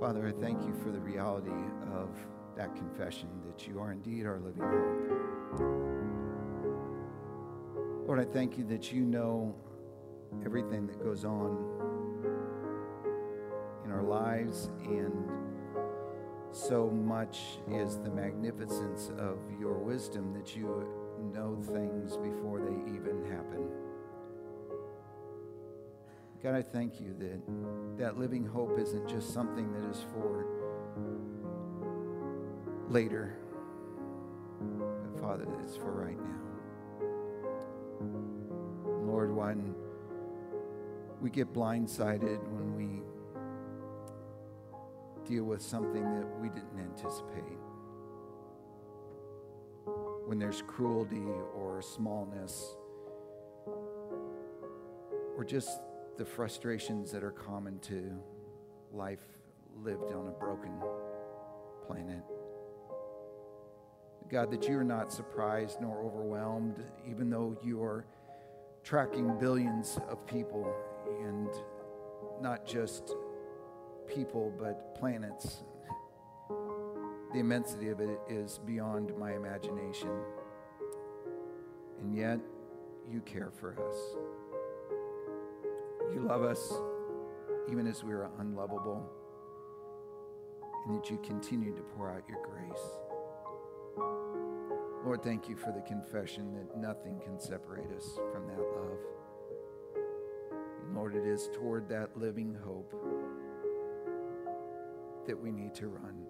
Father, I thank you for the reality of that confession that you are indeed our living hope. Lord, I thank you that you know everything that goes on in our lives, and so much is the magnificence of your wisdom that you know things before they even happen. God, I thank you that that living hope isn't just something that is for later, but Father, it's for right now. Lord, when we get blindsided, when we deal with something that we didn't anticipate, when there's cruelty or smallness, or just the frustrations that are common to life lived on a broken planet. God, that you are not surprised nor overwhelmed, even though you are tracking billions of people and not just people, but planets. The immensity of it is beyond my imagination. And yet, you care for us. You love us even as we are unlovable, and that you continue to pour out your grace. Lord, thank you for the confession that nothing can separate us from that love. And Lord, it is toward that living hope that we need to run.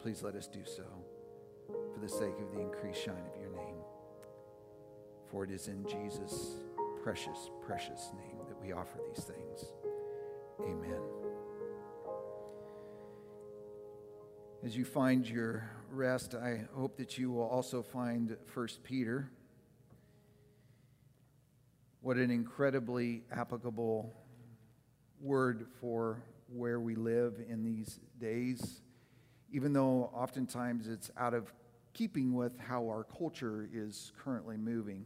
Please let us do so for the sake of the increased shine of your name. For it is in Jesus' precious, precious name we offer these things. Amen. As you find your rest, I hope that you will also find 1 Peter. What an incredibly applicable word for where we live in these days, even though oftentimes it's out of keeping with how our culture is currently moving.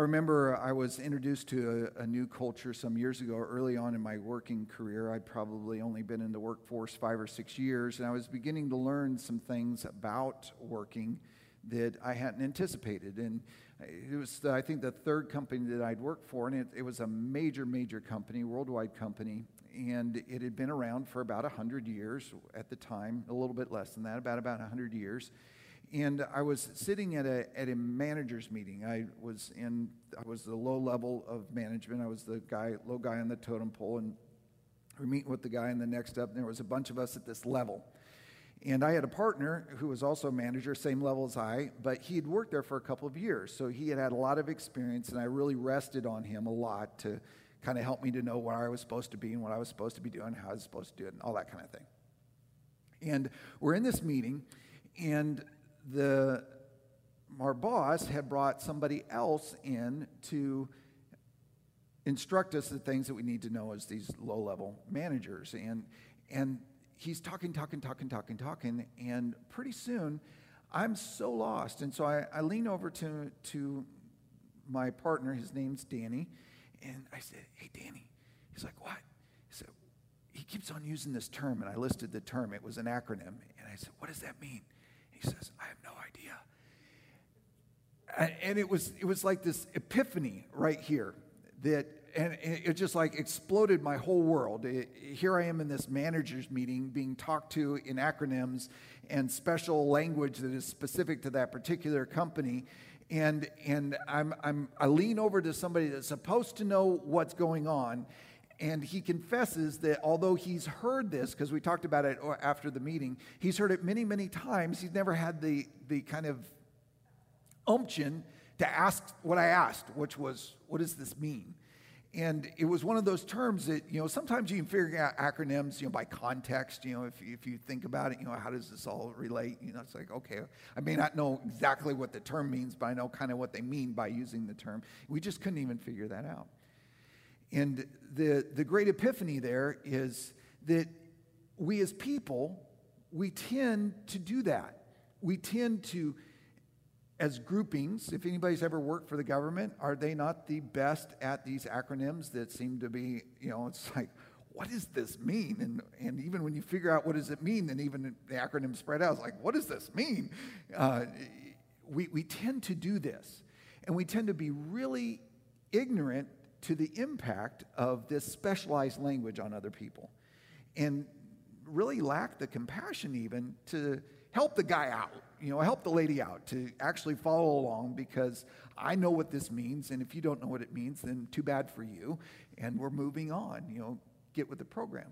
I remember I was introduced to a, a, new culture some years ago, early on in my working career. I'd probably only been in the workforce five or six years, and I was beginning to learn some things about working that I hadn't anticipated. And it was, I think, the third company that I'd worked for, and it, it was a major, major company, worldwide company, and it had been around for about 100 years at the time, a little bit less than that, about, about 100 years and I was sitting at a, at a manager's meeting. I was in, I was the low level of management. I was the guy, low guy on the totem pole, and we are meeting with the guy in the next up, and there was a bunch of us at this level. And I had a partner who was also a manager, same level as I, but he had worked there for a couple of years. So he had had a lot of experience, and I really rested on him a lot to kind of help me to know where I was supposed to be and what I was supposed to be doing, how I was supposed to do it, and all that kind of thing. And we're in this meeting, and the our boss had brought somebody else in to instruct us the things that we need to know as these low level managers. And and he's talking talking talking talking talking and pretty soon i'm so lost. And so i, I lean over to to my partner. His name's danny. And i said hey danny. He's like what? He said he keeps on using this term and i listed the term. It was an acronym. And i said what does that mean he says, I have no idea. And it was, it was like this epiphany right here that, and it just like exploded my whole world. It, here I am in this manager's meeting being talked to in acronyms and special language that is specific to that particular company. And, and I'm, I'm, I lean over to somebody that's supposed to know what's going on and he confesses that although he's heard this, because we talked about it after the meeting, he's heard it many, many times. He's never had the, the kind of umption to ask what I asked, which was, what does this mean? And it was one of those terms that, you know, sometimes you can figure out acronyms, you know, by context, you know, if, if you think about it, you know, how does this all relate? You know, it's like, okay, I may not know exactly what the term means, but I know kind of what they mean by using the term. We just couldn't even figure that out. And the, the great epiphany there is that we as people, we tend to do that. We tend to, as groupings, if anybody's ever worked for the government, are they not the best at these acronyms that seem to be, you know, it's like, what does this mean? And, and even when you figure out what does it mean, then even the acronym spread out, it's like, what does this mean? Uh, we, we tend to do this. And we tend to be really ignorant to the impact of this specialized language on other people. And really lack the compassion even to help the guy out, you know, help the lady out to actually follow along because I know what this means. And if you don't know what it means, then too bad for you. And we're moving on, you know, get with the program.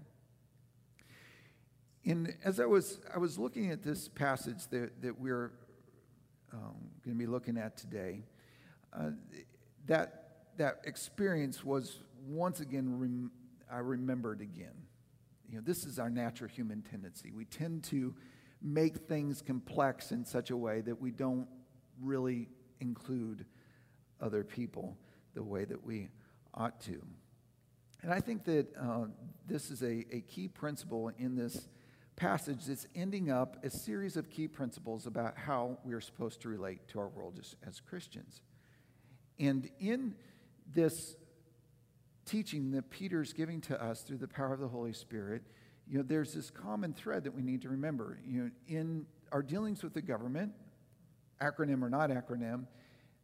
And as I was, I was looking at this passage that, that we're um, going to be looking at today, uh, that, that experience was once again, rem- I remembered again. You know, this is our natural human tendency. We tend to make things complex in such a way that we don't really include other people the way that we ought to. And I think that uh, this is a, a key principle in this passage that's ending up a series of key principles about how we are supposed to relate to our world as, as Christians. And in this teaching that Peter's giving to us through the power of the Holy Spirit, you know, there's this common thread that we need to remember. You know, in our dealings with the government, acronym or not acronym,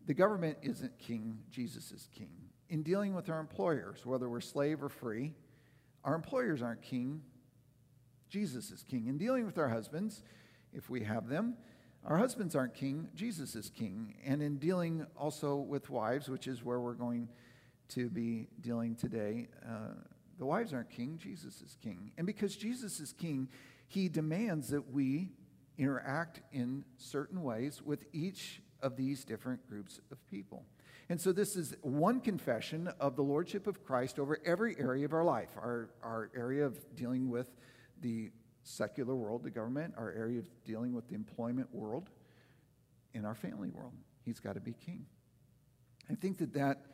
the government isn't king, Jesus is king. In dealing with our employers, whether we're slave or free, our employers aren't king, Jesus is king. In dealing with our husbands, if we have them, our husbands aren't king, Jesus is king. And in dealing also with wives, which is where we're going to be dealing today, uh, the wives aren't king, Jesus is king. And because Jesus is king, he demands that we interact in certain ways with each of these different groups of people. And so, this is one confession of the Lordship of Christ over every area of our life our, our area of dealing with the secular world, the government, our area of dealing with the employment world, in our family world. He's got to be king. I think that that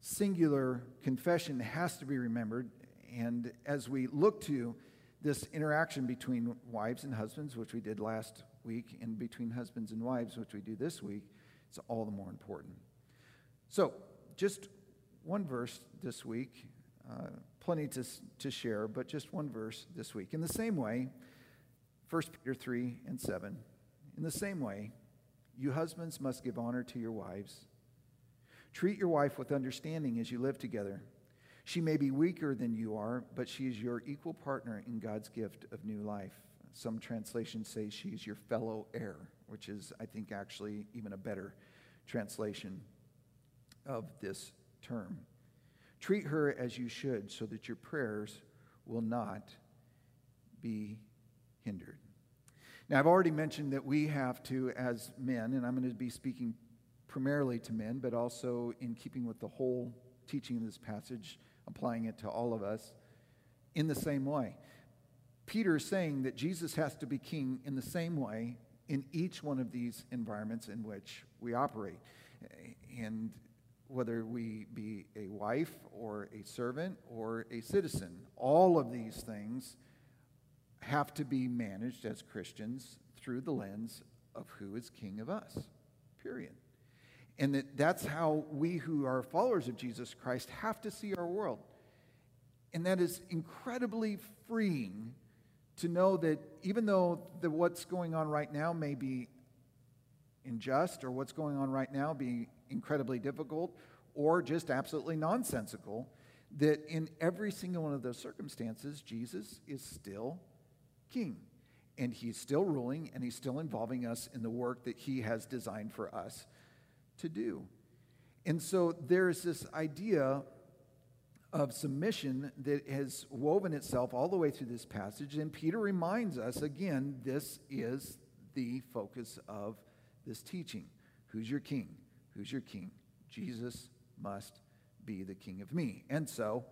singular confession has to be remembered. And as we look to this interaction between wives and husbands, which we did last week, and between husbands and wives, which we do this week, it's all the more important. So, just one verse this week, uh, plenty to, to share, but just one verse this week. In the same way, 1 Peter 3 and 7, in the same way, you husbands must give honor to your wives Treat your wife with understanding as you live together. She may be weaker than you are, but she is your equal partner in God's gift of new life. Some translations say she is your fellow heir, which is, I think, actually even a better translation of this term. Treat her as you should so that your prayers will not be hindered. Now, I've already mentioned that we have to, as men, and I'm going to be speaking primarily to men, but also in keeping with the whole teaching of this passage, applying it to all of us in the same way. Peter is saying that Jesus has to be king in the same way in each one of these environments in which we operate. And whether we be a wife or a servant or a citizen, all of these things have to be managed as Christians through the lens of who is king of us, period. And that that's how we who are followers of Jesus Christ have to see our world. And that is incredibly freeing to know that even though the, what's going on right now may be unjust or what's going on right now be incredibly difficult or just absolutely nonsensical, that in every single one of those circumstances, Jesus is still king. And he's still ruling and he's still involving us in the work that he has designed for us to do. And so there's this idea of submission that has woven itself all the way through this passage. And Peter reminds us again, this is the focus of this teaching. Who's your king? Who's your king? Jesus must be the king of me. And so,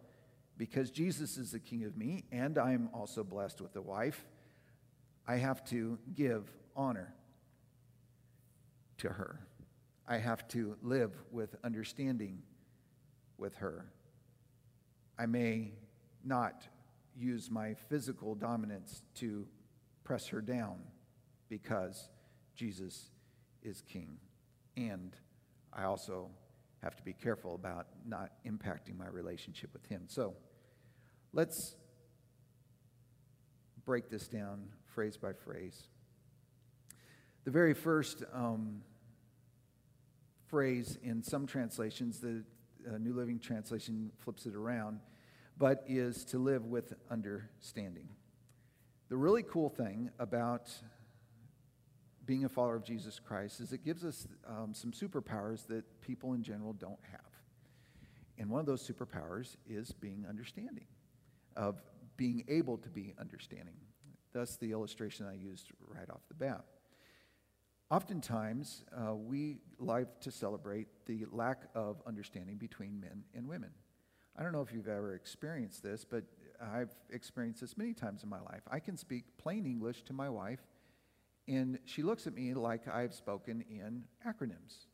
because Jesus is the king of me, and I am also blessed with a wife, I have to give honor to her. I have to live with understanding with her. I may not use my physical dominance to press her down because Jesus is king. And I also have to be careful about not impacting my relationship with him. So, Let's break this down phrase by phrase. The very first um, phrase in some translations, the uh, New Living Translation flips it around, but is to live with understanding. The really cool thing about being a follower of Jesus Christ is it gives us um, some superpowers that people in general don't have. And one of those superpowers is being understanding, of being able to be understanding. That's the illustration I used right off the bat. Oftentimes, uh, we like to celebrate the lack of understanding between men and women. I don't know if you've ever experienced this, but I've experienced this many times in my life. I can speak plain English to my wife, and she looks at me like I've spoken in acronyms.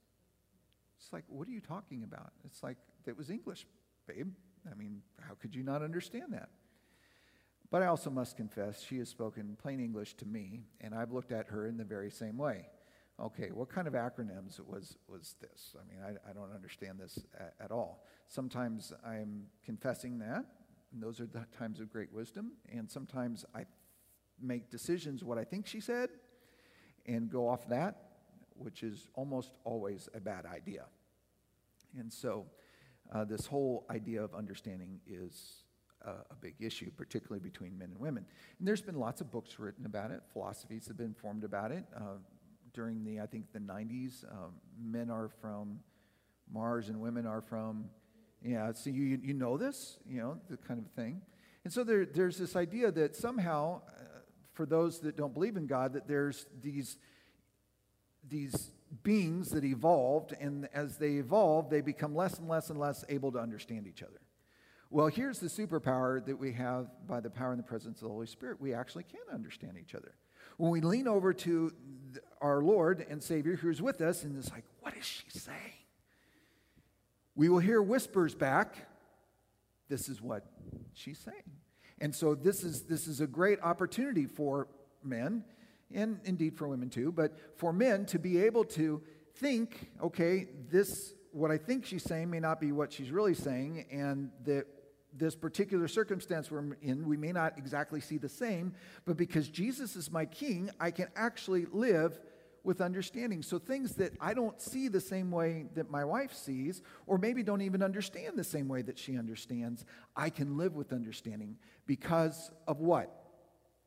It's like, what are you talking about? It's like, that was English, babe. I mean, how could you not understand that? But I also must confess, she has spoken plain English to me, and I've looked at her in the very same way. Okay, what kind of acronyms was, was this? I mean, I, I don't understand this at, at all. Sometimes I'm confessing that, and those are the times of great wisdom, and sometimes I make decisions what I think she said and go off that, which is almost always a bad idea. And so, uh, this whole idea of understanding is a, big issue, particularly between men and women. And there's been lots of books written about it, philosophies have been formed about it. Uh, during the, I think, the 90s, um, men are from Mars and women are from, yeah, so you, you know this, you know, the kind of thing. And so there, there's this idea that somehow, for those that don't believe in God, that there's these, these beings that evolved, and as they evolve, they become less and less and less able to understand each other. Well, here's the superpower that we have by the power and the presence of the Holy Spirit. We actually can understand each other. When we lean over to our Lord and Savior who's with us, and it's like, what is she saying? We will hear whispers back. This is what she's saying. And so this is, this is a great opportunity for men and indeed for women too, but for men to be able to think, okay, this, what I think she's saying may not be what she's really saying, and that this particular circumstance we're in, we may not exactly see the same, but because Jesus is my king, I can actually live with understanding. So things that I don't see the same way that my wife sees, or maybe don't even understand the same way that she understands, I can live with understanding because of what?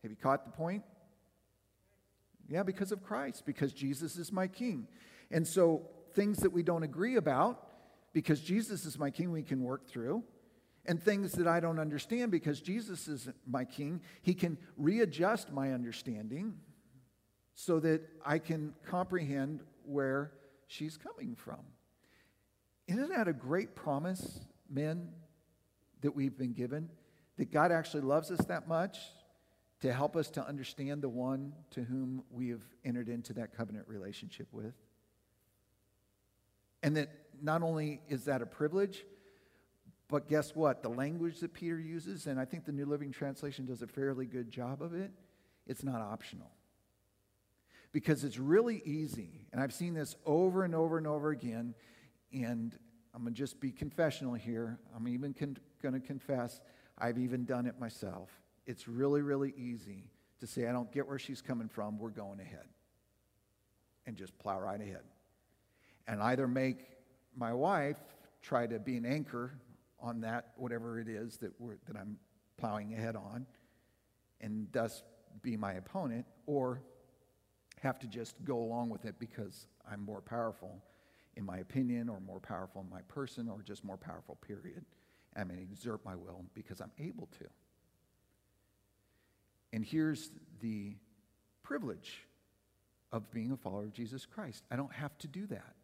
Have you caught the point? Yeah, because of Christ, because Jesus is my king. And so things that we don't agree about, because Jesus is my king, we can work through. And things that I don't understand, because Jesus is my king, he can readjust my understanding so that I can comprehend where she's coming from. Isn't that a great promise, men, that we've been given? That God actually loves us that much to help us to understand the one to whom we have entered into that covenant relationship with. And that not only is that a privilege, but guess what? The language that Peter uses, and I think the New Living Translation does a fairly good job of it, it's not optional. Because it's really easy, and I've seen this over and over and over again, and I'm going to just be confessional here. I'm even con- going to confess I've even done it myself it's really, really easy to say, I don't get where she's coming from, we're going ahead. And just plow right ahead. And either make my wife try to be an anchor on that, whatever it is that, we're, that I'm plowing ahead on, and thus be my opponent, or have to just go along with it because I'm more powerful in my opinion, or more powerful in my person, or just more powerful, period. I'm going to exert my will because I'm able to. And here's the privilege of being a follower of Jesus Christ I don't have to do that.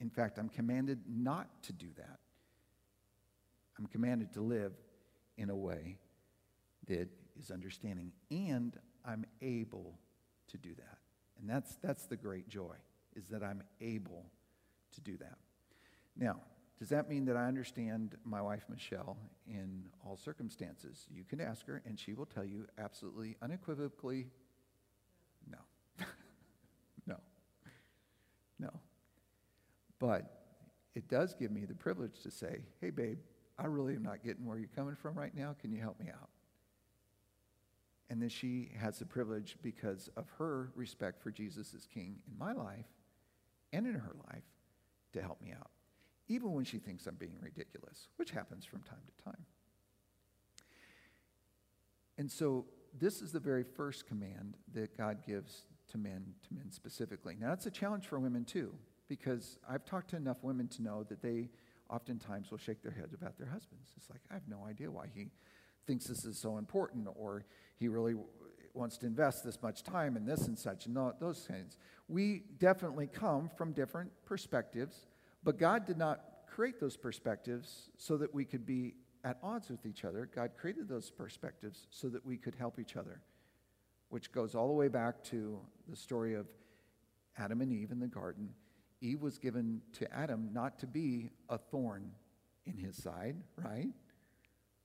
In fact, I'm commanded not to do that. I'm commanded to live in a way that is understanding, and I'm able to do that. And that's, that's the great joy, is that I'm able to do that. Now, does that mean that I understand my wife, Michelle, in all circumstances? You can ask her, and she will tell you absolutely, unequivocally, no. no. No. But it does give me the privilege to say, hey, babe, I really am not getting where you're coming from right now. Can you help me out? And then she has the privilege, because of her respect for Jesus as King in my life and in her life, to help me out, even when she thinks I'm being ridiculous, which happens from time to time. And so, this is the very first command that God gives to men, to men specifically. Now, that's a challenge for women too, because I've talked to enough women to know that they oftentimes will shake their heads about their husbands. It's like, I have no idea why he thinks this is so important, or he really wants to invest this much time in this and such, and those things. We definitely come from different perspectives, but God did not create those perspectives so that we could be at odds with each other. God created those perspectives so that we could help each other, which goes all the way back to the story of Adam and Eve in the garden. Eve was given to Adam not to be a thorn in his side, right?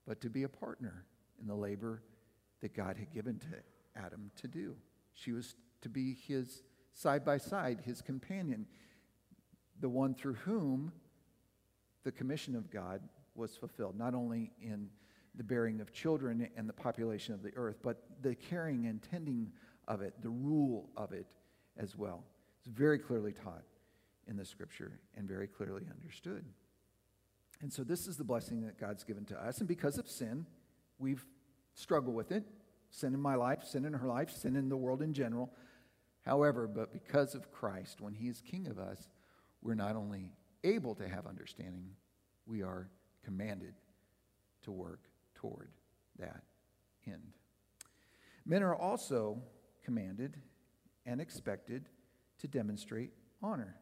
But to be a partner in the labor that God had given to Adam to do. She was to be his side by side, his companion, the one through whom the commission of God was fulfilled, not only in the bearing of children and the population of the earth, but the caring and tending of it, the rule of it as well. It's very clearly taught in the scripture and very clearly understood. And so, this is the blessing that God's given to us. And because of sin, we've struggled with it sin in my life, sin in her life, sin in the world in general. However, but because of Christ, when He is King of us, we're not only able to have understanding, we are commanded to work toward that end. Men are also commanded and expected to demonstrate honor.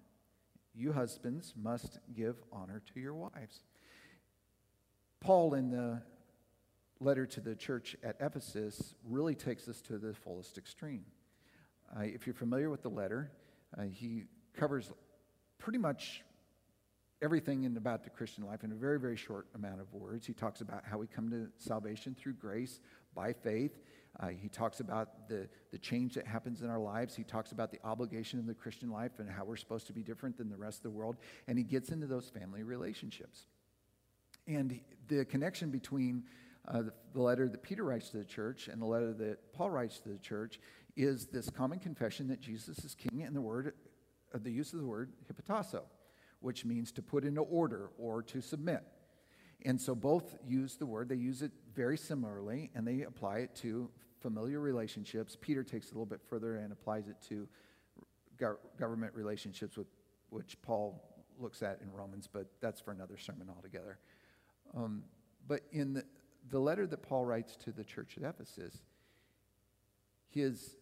You husbands must give honor to your wives. Paul, in the letter to the church at Ephesus, really takes us to the fullest extreme. Uh, if you're familiar with the letter, uh, he covers pretty much everything in about the Christian life in a very, very short amount of words. He talks about how we come to salvation through grace by faith. Uh, he talks about the, the change that happens in our lives. He talks about the obligation of the Christian life and how we're supposed to be different than the rest of the world. And he gets into those family relationships. And the connection between uh, the, the letter that Peter writes to the church and the letter that Paul writes to the church is this common confession that Jesus is king and the word, uh, the use of the word hypotasso which means to put into order or to submit. And so both use the word, they use it very similarly, and they apply it to familiar relationships. Peter takes it a little bit further and applies it to government relationships, with, which Paul looks at in Romans, but that's for another sermon altogether. Um, but in the, the letter that Paul writes to the church at Ephesus, his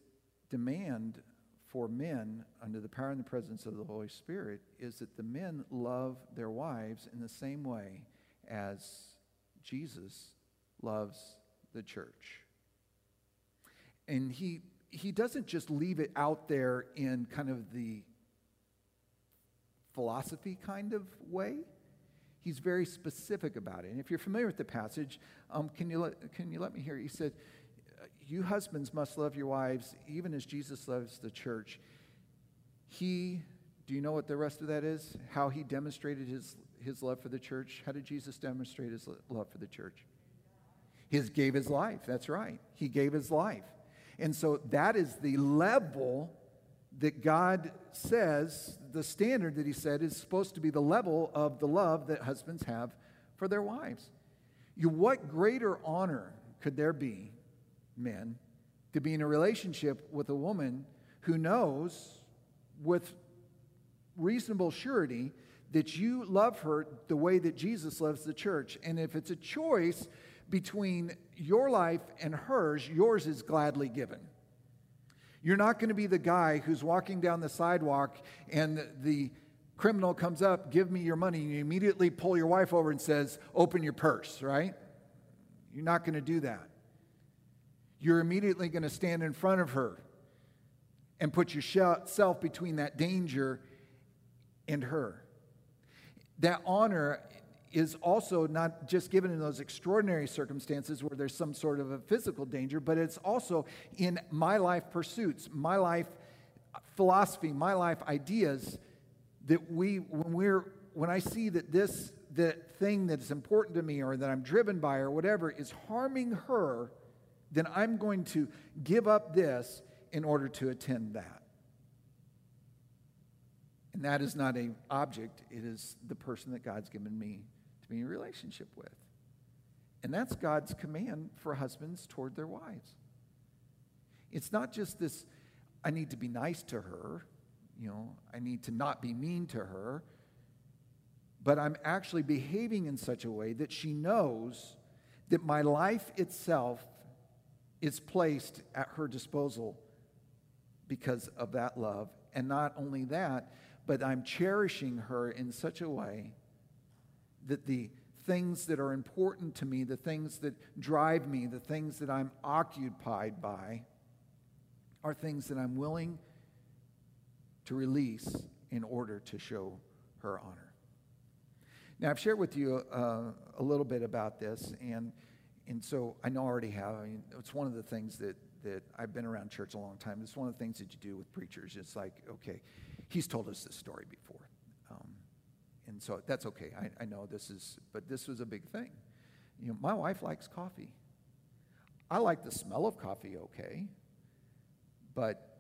demand for men under the power and the presence of the Holy Spirit is that the men love their wives in the same way as Jesus loves the church. And he, he doesn't just leave it out there in kind of the philosophy kind of way. He's very specific about it. And if you're familiar with the passage, um, can, you let, can you let me hear? He said, you husbands must love your wives even as Jesus loves the church. He, do you know what the rest of that is? How he demonstrated his, his love for the church? How did Jesus demonstrate his love for the church? He gave his life. That's right. He gave his life. And so that is the level that God says, the standard that he said is supposed to be the level of the love that husbands have for their wives. You, what greater honor could there be men to be in a relationship with a woman who knows with reasonable surety that you love her the way that Jesus loves the church. And if it's a choice between your life and hers, yours is gladly given. You're not going to be the guy who's walking down the sidewalk and the criminal comes up, give me your money, and you immediately pull your wife over and says, open your purse, right? You're not going to do that you're immediately going to stand in front of her and put yourself between that danger and her. That honor is also not just given in those extraordinary circumstances where there's some sort of a physical danger, but it's also in my life pursuits, my life philosophy, my life ideas that we, when we're, when I see that this that thing that's important to me or that I'm driven by or whatever is harming her, then I'm going to give up this in order to attend that. And that is not an object, it is the person that God's given me to be in relationship with. And that's God's command for husbands toward their wives. It's not just this, I need to be nice to her, you know, I need to not be mean to her, but I'm actually behaving in such a way that she knows that my life itself is placed at her disposal because of that love. And not only that, but I'm cherishing her in such a way that the things that are important to me, the things that drive me, the things that I'm occupied by, are things that I'm willing to release in order to show her honor. Now, I've shared with you uh, a little bit about this, and, and so I know I already have. I mean, it's one of the things that, that I've been around church a long time. It's one of the things that you do with preachers. It's like, okay, he's told us this story before. And so that's okay. I, I know this is, but this was a big thing. You know, my wife likes coffee. I like the smell of coffee okay, but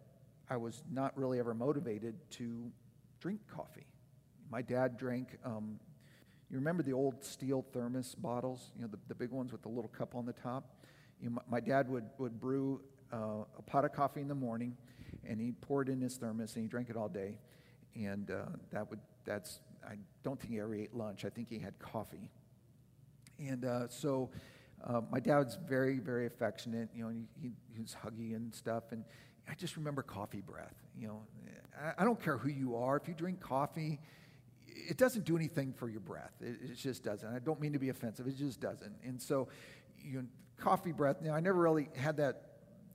I was not really ever motivated to drink coffee. My dad drank, um, you remember the old steel thermos bottles, you know, the, the big ones with the little cup on the top? You know, my, my, dad would, would brew uh, a pot of coffee in the morning, and he'd pour it in his thermos, and he drank it all day. And uh, that would, that's, I don't think he ever ate lunch. I think he had coffee. And uh, so uh, my dad's very, very affectionate. You know, he, he, was huggy and stuff. And I just remember coffee breath. You know, I, I, don't care who you are. If you drink coffee, it doesn't do anything for your breath. It, it, just doesn't. I don't mean to be offensive. It just doesn't. And so, you know, coffee breath. Now, I never really had that.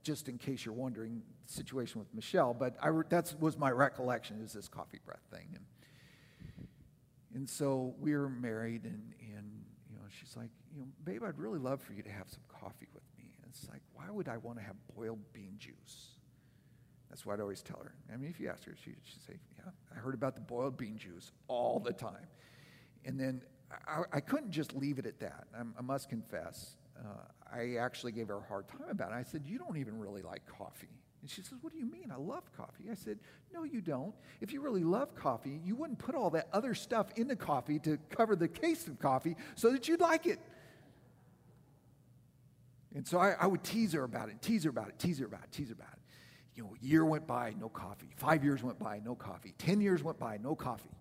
Just in case you're wondering, situation with Michelle, but I that was my recollection is this coffee breath thing. And, and so we were married, and, and you know, she's like, you know, babe, I'd really love for you to have some coffee with me. And it's like, why would I want to have boiled bean juice? That's what I'd always tell her. I mean, if you ask her, she, she'd say, Yeah, I heard about the boiled bean juice all the time. And then I, I couldn't just leave it at that. I, I must confess. Uh, I actually gave her a hard time about it. I said, You don't even really like coffee. And she says, What do you mean? I love coffee. I said, No, you don't. If you really love coffee, you wouldn't put all that other stuff in the coffee to cover the taste of coffee so that you'd like it. And so I, I would tease her about it, tease her about it, tease her about it, tease her about it you know, a year went by, no coffee. Five years went by, no coffee. Ten years went by, no coffee.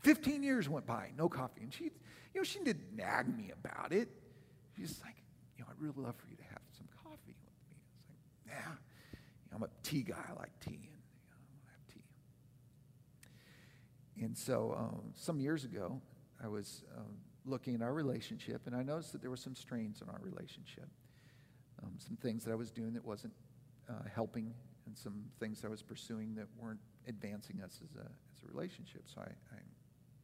Fifteen years went by, no coffee. And she, you know, she didn't nag me about it. She's like, you know, I'd really love for you to have some coffee with me. I was like, yeah, I'm a tea guy. I like tea, and you know, I have tea. And so, um, some years ago, I was um, looking at our relationship, and I noticed that there were some strains in our relationship. Um, some things that I was doing that wasn't uh, helping and some things I was pursuing that weren't advancing us as a, as a relationship. So I, I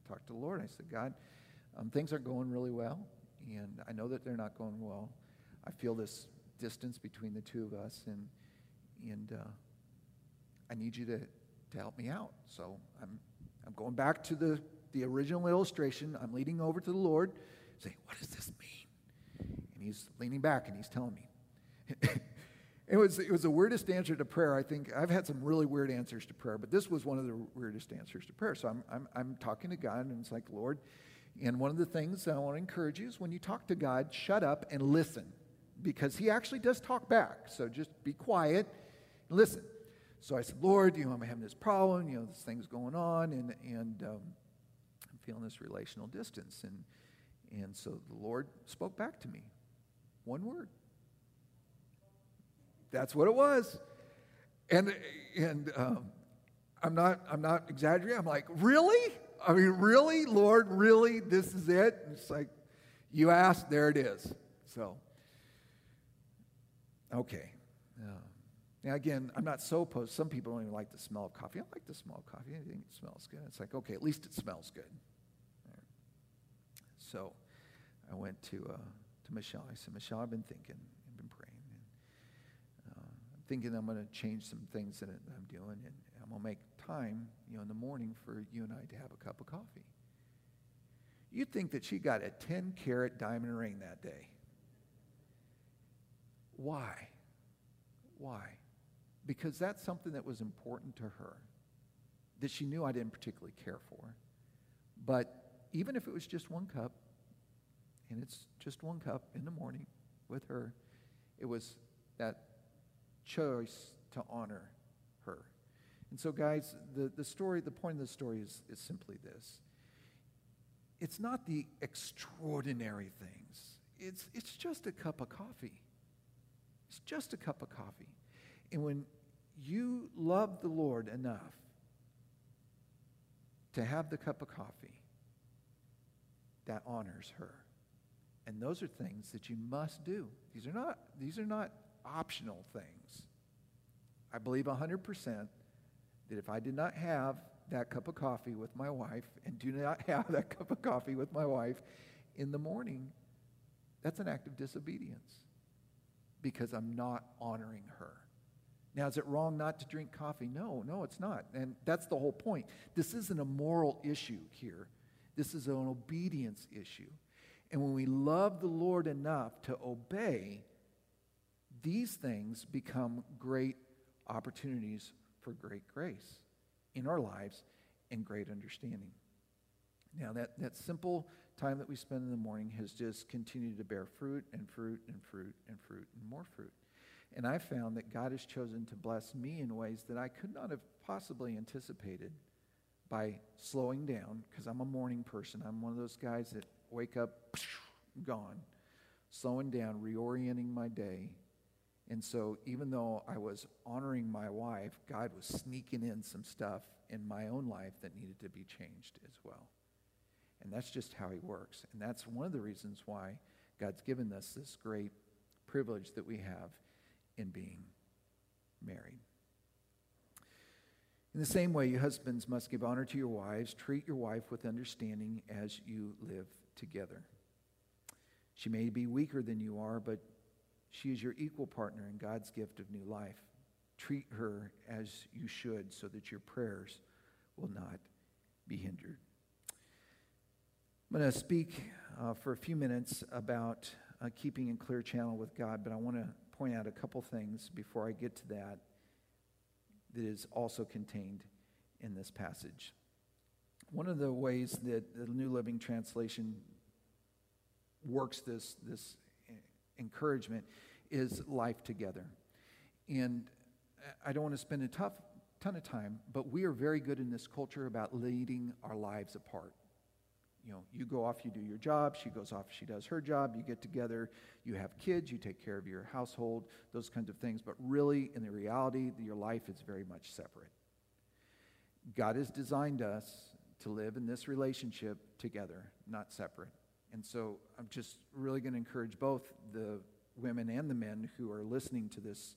talked to the Lord. I said, God, um, things aren't going really well, and I know that they're not going well. I feel this distance between the two of us, and, and uh, I need you to, to help me out. So I'm, I'm going back to the, the original illustration. I'm leading over to the Lord, saying, What does this mean? And he's leaning back and he's telling me. It was, it was the weirdest answer to prayer. I think I've had some really weird answers to prayer, but this was one of the weirdest answers to prayer. So I'm, I'm, I'm talking to God, and it's like, Lord, and one of the things I want to encourage you is when you talk to God, shut up and listen, because He actually does talk back. So just be quiet listen. So I said, Lord, you know, I'm having this problem, you know, this thing's going on, and, and um, I'm feeling this relational distance. And, and so the Lord spoke back to me one word that's what it was. And, and um, I'm, not, I'm not exaggerating. I'm like, really? I mean, really? Lord, really? This is it? And it's like, you asked, there it is. So, okay. Uh, now, again, I'm not so opposed. Some people don't even like the smell of coffee. I like the smell of coffee. I think it smells good. It's like, okay, at least it smells good. So I went to, uh, to Michelle. I said, Michelle, I've been thinking I've been praying. And, uh, I'm thinking I'm going to change some things that I'm doing, and I'm going to make time, you know, in the morning for you and I to have a cup of coffee. you'd think that she got a 10 carat diamond ring that day. Why? Why? Because that's something that was important to her, that she knew I didn't particularly care for. But even if it was just one cup, and it's just one cup in the morning with her, it was that choice to honor her. And so, guys, the, the story, the point of the story is, is simply this it's not the extraordinary things, it's, it's just a cup of coffee. It's just a cup of coffee. And when you love the Lord enough to have the cup of coffee, that honors her. And those are things that you must do. These are not, these are not optional things. I believe 100% that if I did not have that cup of coffee with my wife and do not have that cup of coffee with my wife in the morning, that's an act of disobedience because I'm not honoring her. Now, is it wrong not to drink coffee? No, no, it's not. And that's the whole point. This isn't a moral issue here, this is an obedience issue. And when we love the Lord enough to obey, these things become great opportunities for great grace in our lives and great understanding. Now, that, that simple time that we spend in the morning has just continued to bear fruit and fruit and fruit and fruit and more fruit. And I found that God has chosen to bless me in ways that I could not have possibly anticipated by slowing down, because I'm a morning person. I'm one of those guys that wake up, gone, slowing down, reorienting my day. And so, even though I was honoring my wife, God was sneaking in some stuff in my own life that needed to be changed as well. And that's just how He works. And that's one of the reasons why God's given us this great privilege that we have in being married. In the same way, you husbands must give honor to your wives. Treat your wife with understanding as you live together. She may be weaker than you are, but she is your equal partner in God's gift of new life. Treat her as you should so that your prayers will not be hindered. I'm going to speak uh, for a few minutes about uh, keeping in clear channel with God, but I want to point out a couple things before I get to that that is also contained in this passage. One of the ways that the New Living Translation works this, this encouragement is life together. And I don't want to spend a tough, ton of time, but we are very good in this culture about leading our lives apart. You know, you go off, you do your job, she goes off, she does her job, you get together, you have kids, you take care of your household, those kinds of things. But really, in the reality, your life is very much separate. God has designed us to live in this relationship together, not separate. And so I'm just really going to encourage both the women and the men who are listening to this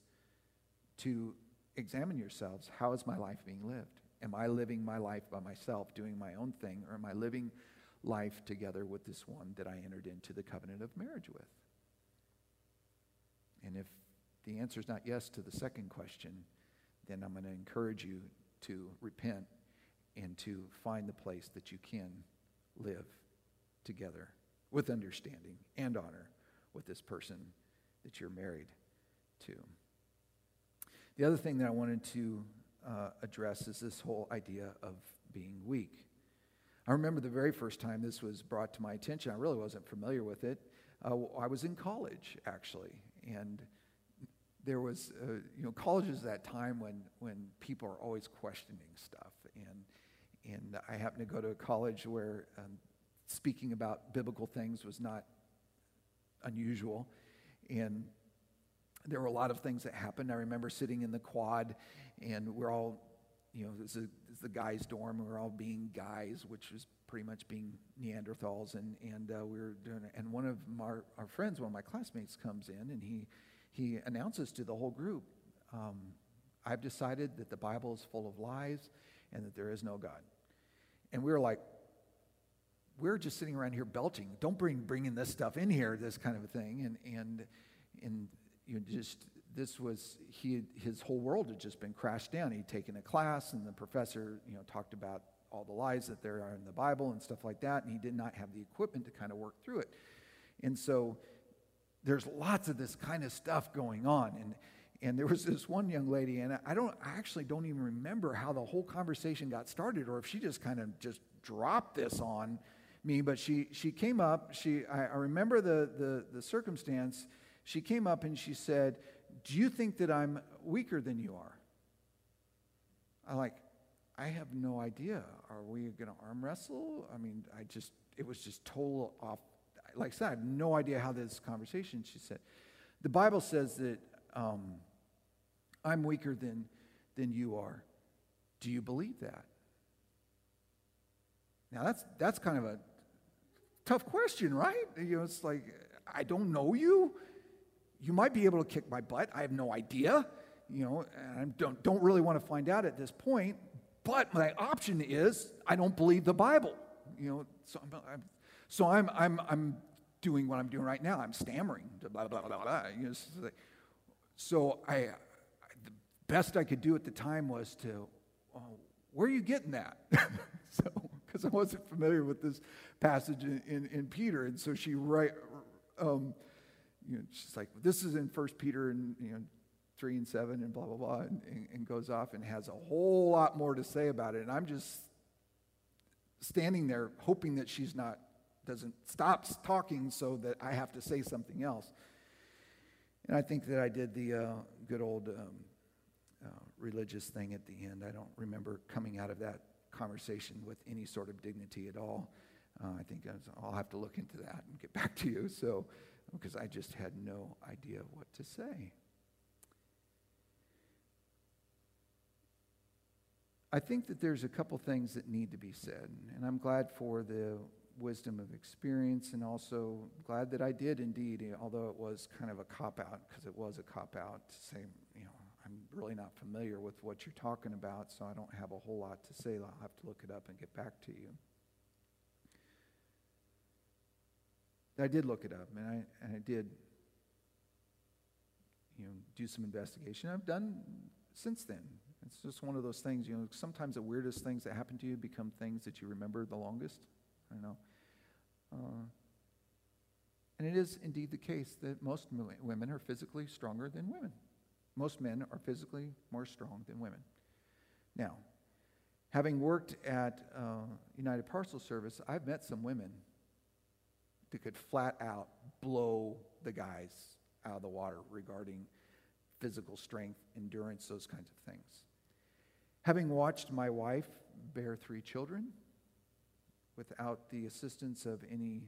to examine yourselves. How is my life being lived? Am I living my life by myself, doing my own thing, or am I living life together with this one that I entered into the covenant of marriage with? And if the answer is not yes to the second question, then I'm going to encourage you to repent and to find the place that you can live together with understanding and honor with this person that you're married to. The other thing that I wanted to uh, address is this whole idea of being weak. I remember the very first time this was brought to my attention. I really wasn't familiar with it. Uh, I was in college, actually, and there was, uh, you know, college is that time when, when people are always questioning stuff. And, and I happened to go to a college where um, speaking about biblical things was not unusual. And there were a lot of things that happened. I remember sitting in the quad, and we're all, you know, is, is the guys' dorm, we're all being guys, which was pretty much being Neanderthals. And, and uh, we were doing. And one of our, our friends, one of my classmates, comes in, and he, he announces to the whole group, um, I've decided that the Bible is full of lies and that there is no God. And we were like, we're just sitting around here belching. Don't bring bringing this stuff in here, this kind of a thing. And and and you know, just this was he his whole world had just been crashed down. He'd taken a class, and the professor you know talked about all the lies that there are in the Bible and stuff like that, and he did not have the equipment to kind of work through it. And so there's lots of this kind of stuff going on. And, and there was this one young lady, and I don't I actually don't even remember how the whole conversation got started or if she just kind of just dropped this on me, but she, she came up, she, I, I remember the, the, the circumstance. She came up and she said, Do you think that I'm weaker than you are? I like, I have no idea. Are we going to arm wrestle? I mean, I just, it was just total off. Like I said, I have no idea how this conversation, she said. The Bible says that um, I'm weaker than, than you are. Do you believe that? Now, that's, that's kind of a tough question, right? You know, it's like, I don't know you. You might be able to kick my butt. I have no idea. You know, and I don't, don't really want to find out at this point. But my option is I don't believe the Bible. You know, so I'm, I'm so I'm, I'm, I'm doing what I'm doing right now. I'm stammering. Blah, blah, blah, blah. You know, so I, I, the best I could do at the time was to, oh, where are you getting that? so, because I wasn't familiar with this passage in, in, in Peter. And so she write, um, you know, she's like, this is in First Peter and you know, three and seven and blah blah blah, and, and, and goes off and has a whole lot more to say about it. And I'm just standing there hoping that she's not doesn't stop talking so that I have to say something else. And I think that I did the uh, good old um, uh, religious thing at the end. I don't remember coming out of that conversation with any sort of dignity at all. Uh, I think I'll have to look into that and get back to you. So, because I just had no idea what to say. I think that there's a couple things that need to be said, and I'm glad for the wisdom of experience, and also glad that I did indeed, although it was kind of a cop out, because it was a cop out to say, you know, I'm really not familiar with what you're talking about, so I don't have a whole lot to say. I'll have to look it up and get back to you. I did look it up, and I, and I did, you know, do some investigation. I've done since then. It's just one of those things, you know, sometimes the weirdest things that happen to you become things that you remember the longest. I know. Uh, and it is indeed the case that most women are physically stronger than women. Most men are physically more strong than women. Now, having worked at uh, United Parcel Service, I've met some women that could flat out blow the guys out of the water regarding physical strength, endurance, those kinds of things. Having watched my wife bear three children without the assistance of any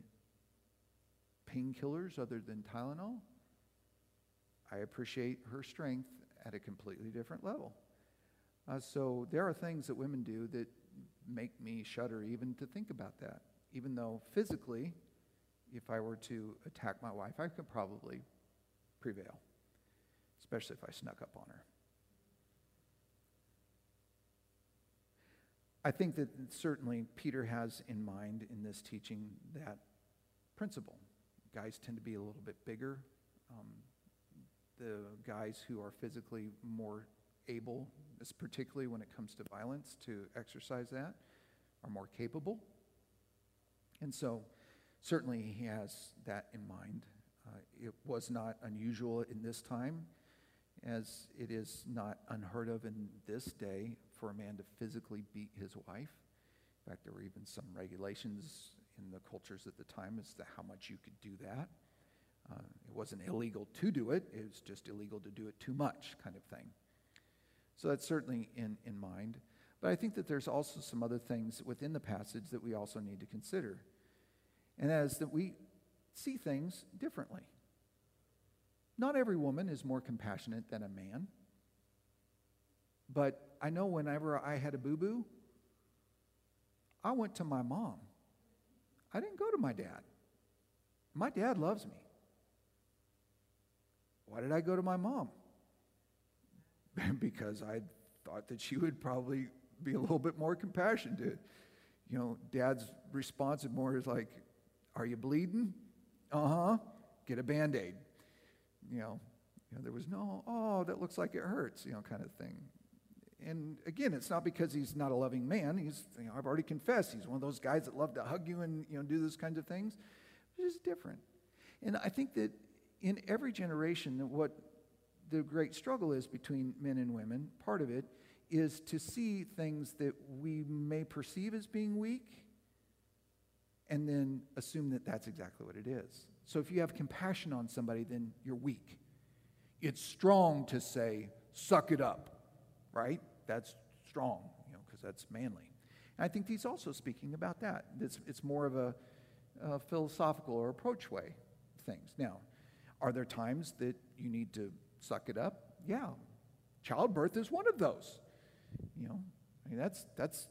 painkillers other than Tylenol, I appreciate her strength at a completely different level. Uh, so there are things that women do that make me shudder even to think about that, even though physically if I were to attack my wife, I could probably prevail, especially if I snuck up on her. I think that certainly Peter has in mind in this teaching that principle. Guys tend to be a little bit bigger. Um, the guys who are physically more able, particularly when it comes to violence, to exercise that, are more capable. And so, Certainly, he has that in mind. Uh, it was not unusual in this time, as it is not unheard of in this day for a man to physically beat his wife. In fact, there were even some regulations in the cultures at the time as to how much you could do that. Uh, it wasn't illegal to do it, it was just illegal to do it too much, kind of thing. So that's certainly in, in mind. But I think that there's also some other things within the passage that we also need to consider and that is that we see things differently. Not every woman is more compassionate than a man. But I know whenever I had a boo boo, I went to my mom. I didn't go to my dad. My dad loves me. Why did I go to my mom? because I thought that she would probably be a little bit more compassionate. You know, dad's response more is like, are you bleeding? Uh huh. Get a band aid. You know, you know, there was no, oh, that looks like it hurts, you know, kind of thing. And again, it's not because he's not a loving man. He's, you know, I've already confessed, he's one of those guys that love to hug you and you know, do those kinds of things. It's just different. And I think that in every generation, what the great struggle is between men and women, part of it is to see things that we may perceive as being weak and then assume that that's exactly what it is. So if you have compassion on somebody, then you're weak. It's strong to say, suck it up, right? That's strong, you know, because that's manly. And I think he's also speaking about that. It's, it's more of a, a philosophical or approach way things. Now, are there times that you need to suck it up? Yeah. Childbirth is one of those. You know, I mean, that's, that's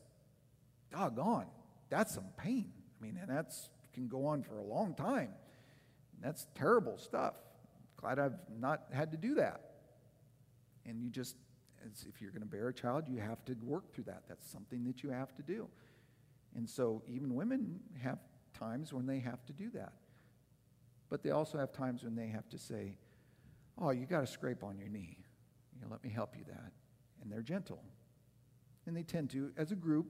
doggone. That's some pain. I mean, and that's can go on for a long time. That's terrible stuff. Glad I've not had to do that. And you just, if you're going to bear a child, you have to work through that. That's something that you have to do. And so even women have times when they have to do that. But they also have times when they have to say, Oh, you got a scrape on your knee. You know, let me help you that. And they're gentle. And they tend to, as a group,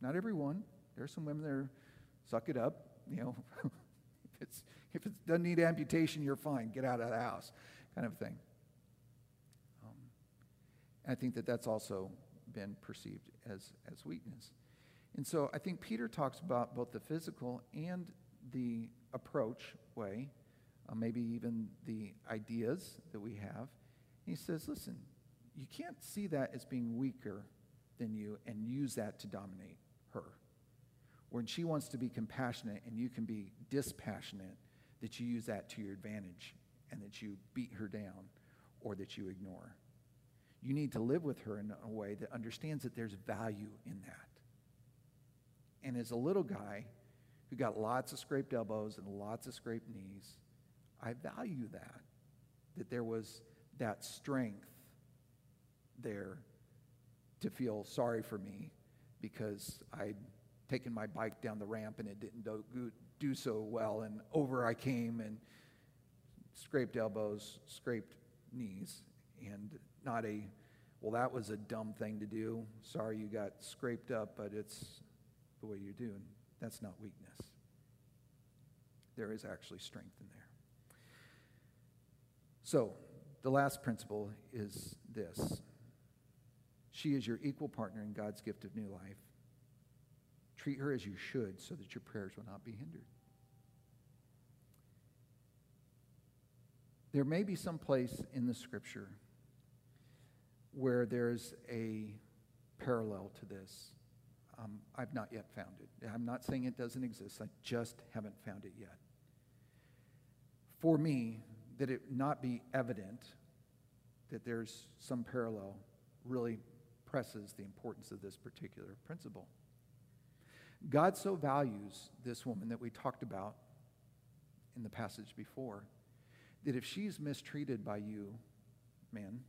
not everyone. There are some women that are, suck it up. You know, if, it's, if it doesn't need amputation, you're fine. Get out of the house, kind of thing. Um, I think that that's also been perceived as, as weakness. And so I think Peter talks about both the physical and the approach way uh, maybe even the ideas that we have. And he says, listen, you can't see that as being weaker than you and use that to dominate. When she wants to be compassionate and you can be dispassionate, that you use that to your advantage and that you beat her down or that you ignore. You need to live with her in a way that understands that there's value in that. And as a little guy who got lots of scraped elbows and lots of scraped knees, I value that, that there was that strength there to feel sorry for me because I'd taken my bike down the ramp and it didn't do, do so well, and over I came and scraped elbows, scraped knees, and not a, well, that was a dumb thing to do. Sorry you got scraped up, but it's the way you do. And that's not weakness. There is actually strength in there. So, the last principle is this she is your equal partner in God's gift of new life. Treat her as you should so that your prayers will not be hindered. There may be some place in the scripture where there's a parallel to this. Um, I've not yet found it. I'm not saying it doesn't exist, I just haven't found it yet. For me, that it not be evident that there's some parallel really presses the importance of this particular principle. God so values this woman that we talked about in the passage before that if she's mistreated by you, man,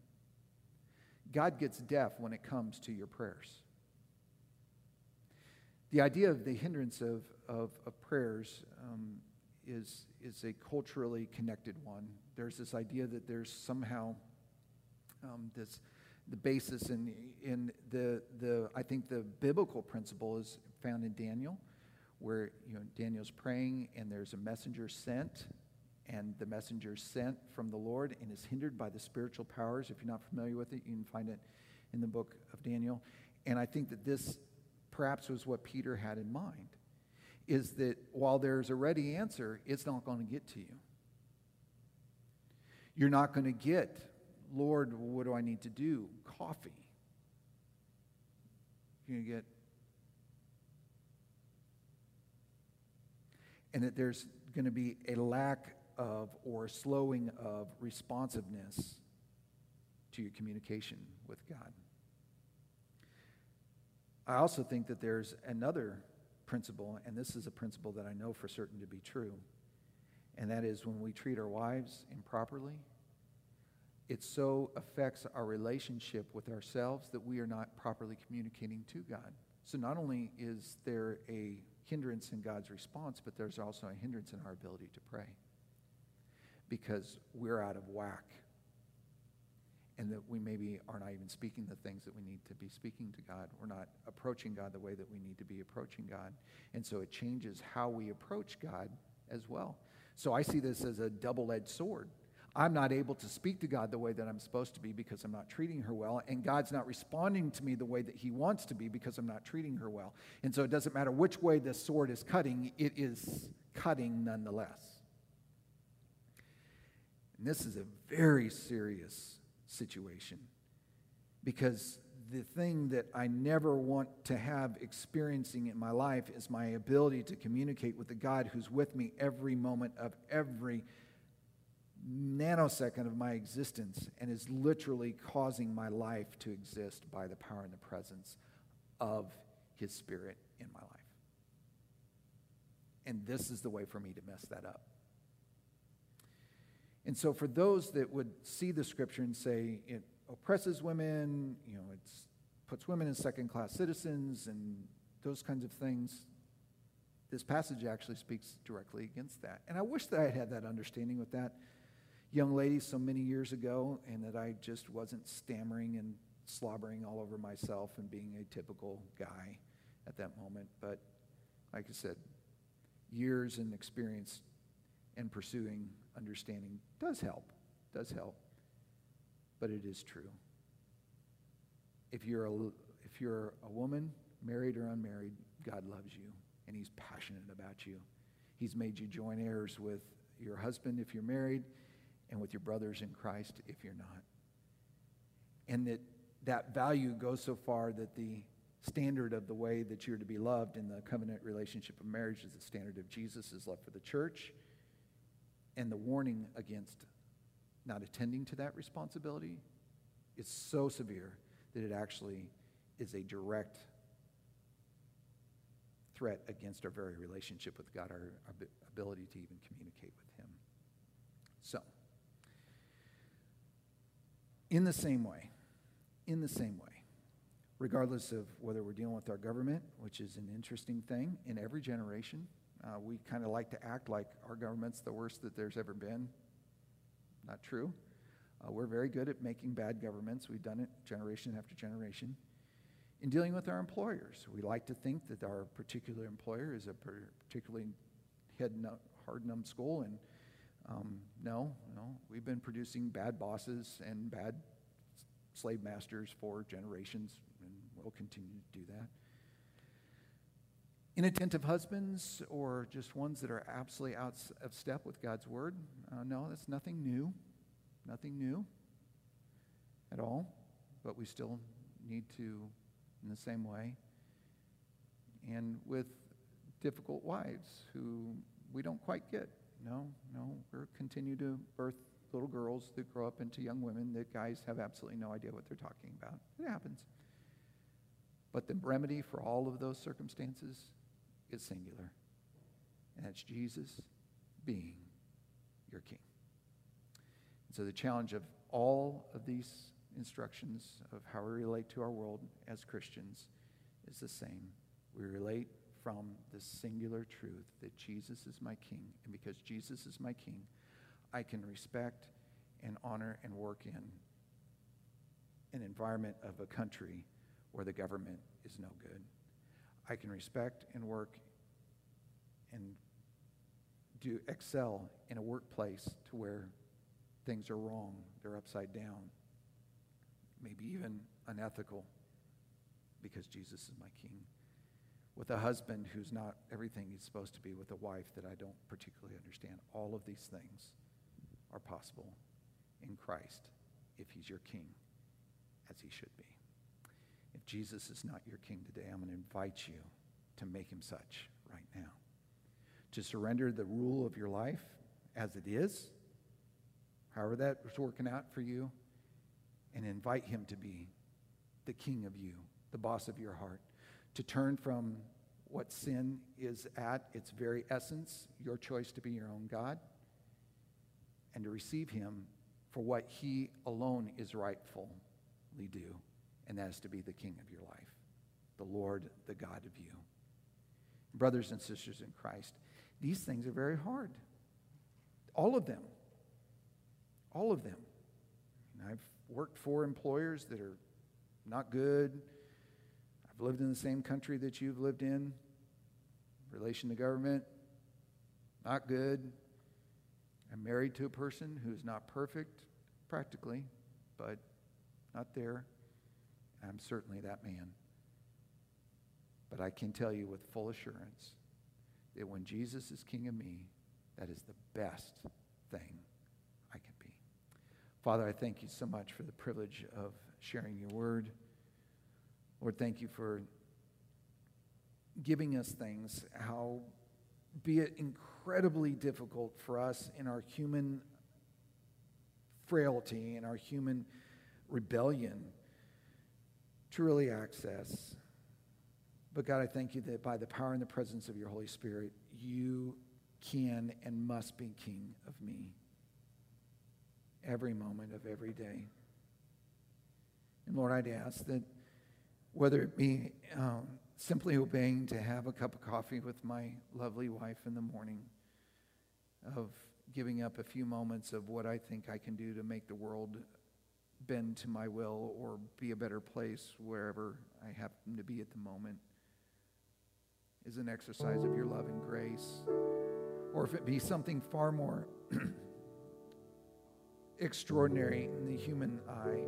God gets deaf when it comes to your prayers. The idea of the hindrance of, of, of prayers um, is, is a culturally connected one. There's this idea that there's somehow um, this the basis in, in the, the I think the biblical principle is found in Daniel, where you know Daniel's praying and there's a messenger sent, and the messenger sent from the Lord and is hindered by the spiritual powers. If you're not familiar with it, you can find it in the book of Daniel. And I think that this perhaps was what Peter had in mind is that while there's a ready answer, it's not going to get to you. You're not going to get, Lord, what do I need to do? Coffee. You're going to get, and that there's going to be a lack of or slowing of responsiveness to your communication with God. I also think that there's another principle, and this is a principle that I know for certain to be true, and that is when we treat our wives improperly, it so affects our relationship with ourselves that we are not properly communicating to God. So not only is there a hindrance in God's response, but there's also a hindrance in our ability to pray because we're out of whack. and that we maybe are not even speaking the things that we need to be speaking to God. We're not approaching God the way that we need to be approaching God. And so it changes how we approach God as well. So I see this as a double edged sword. I'm not able to speak to God the way that I'm supposed to be because I'm not treating her well, and God's not responding to me the way that He wants to be because I'm not treating her well. And so it doesn't matter which way the sword is cutting, it is cutting nonetheless. And this is a very serious situation because the thing that I never want to have experiencing in my life is my ability to communicate with the God who's with me every moment of every nanosecond of my existence and is literally causing my life to exist by the power and the presence of his spirit in my life. And this is the way for me to mess that up. And so, for those that would see the scripture and say it oppresses women, you know, it puts women as second class citizens and those kinds of things, this passage actually speaks directly against that. And I wish that I had had that understanding with that young lady so many years ago and that I just wasn't stammering and slobbering all over myself and being a typical guy at that moment. But like I said, years and experience and pursuing understanding does help, does help. But it is true. If you're a, if you're a woman, married or unmarried, God loves you and He's passionate about you. He's made you join heirs with your husband if you're married and with your brothers in Christ if you're not. And that that value goes so far that the standard of the way that you're to be loved in the covenant relationship of marriage is the standard of Jesus' love for the church and the warning against not attending to that responsibility is so severe that it actually is a direct threat against our very relationship with God, our, our ability to even communicate with Him. So, in the same way, in the same way, regardless of whether we're dealing with our government, which is an interesting thing in every generation, uh, we kind of like to act like our government's the worst that there's ever been. Not true. Uh, we're very good at making bad governments. We've done it generation after generation. In dealing with our employers, we like to think that our particular employer is a particularly head hard numbskull, and um, no, no, we've been producing bad bosses and bad slave masters for generations, and we'll continue to do that inattentive husbands or just ones that are absolutely out of step with God's word. Uh, no, that's nothing new. Nothing new at all. But we still need to, in the same way. And with difficult wives who we don't quite get. No, no, we're continue to birth little girls that grow up into young women that guys have absolutely no idea what they're talking about. It happens. But the remedy for all of those circumstances is singular, and that's Jesus being your king. And so the challenge of all of these instructions of how we relate to our world as Christians is the same. We relate from the singular truth that Jesus is my king. And because Jesus is my king, I can respect and honor and work in an environment of a country where the government is no good. I can respect and work and do excel in a workplace to where things are wrong, they're upside down, maybe even unethical, because Jesus is my king. With a husband who's not everything he's supposed to be, with a wife that I don't particularly understand. All of these things are possible in Christ if he's your king, as he should be. If Jesus is not your king today, I'm going to invite you to make him such right now. To surrender the rule of your life as it is, however that's working out for you, and invite him to be the king of you, the boss of your heart. To turn from what sin is at its very essence, your choice to be your own God, and to receive him for what he alone is rightfully due and that is to be the King of your life, the Lord, the God of you. Brothers and sisters in Christ, these things are very hard. All of them. All of them. I've worked for employers that are not good. I've lived in the same country that you've lived in. Relation to government, not good. I'm married to a person who's not perfect, practically, but not there. I'm certainly that man. But I can tell you with full assurance that when Jesus is king of me, that is the best thing I can be. Father, I thank you so much for the privilege of sharing your word. Lord, thank you for giving us things, how be it incredibly difficult for us in our human frailty and our human rebellion to really access. But God, I thank you that by the power and the presence of your Holy Spirit, you can and must be king of me every moment of every day. And Lord, I'd ask that whether it be um, simply obeying to have a cup of coffee with my lovely wife in the morning, of giving up a few moments of what I think I can do to make the world bend to my will or be a better place wherever I happen to be at the moment, is an exercise of your love and grace. Or if it be something far more extraordinary in the human eye,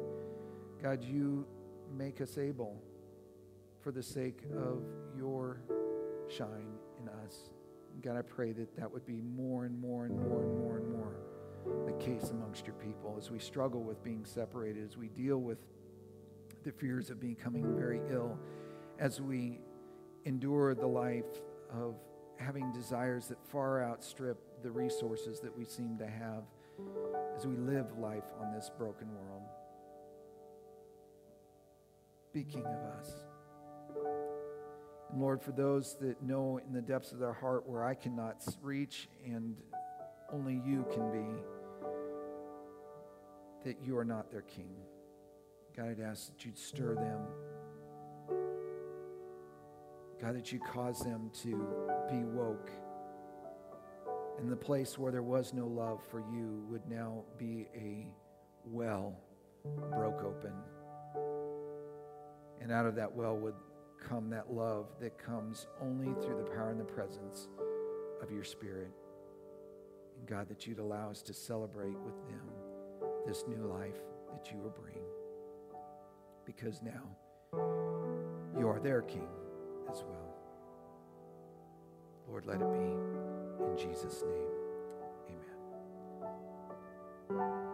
God, you make us able for the sake of your shine in us. God, I pray that that would be more and more and more and more and more the case amongst your people as we struggle with being separated, as we deal with the fears of becoming very ill, as we endure the life of having desires that far outstrip the resources that we seem to have as we live life on this broken world. Be king of us. And Lord, for those that know in the depths of their heart where I cannot reach and only you can be, that you are not their king. God, I'd ask that you'd stir them. God, that you cause them to be woke. And the place where there was no love for you would now be a well broke open. And out of that well would come that love that comes only through the power and the presence of your Spirit. And God, that you'd allow us to celebrate with them this new life that you will bring. Because now you are their King as well. Lord, let it be. In Jesus' name, amen.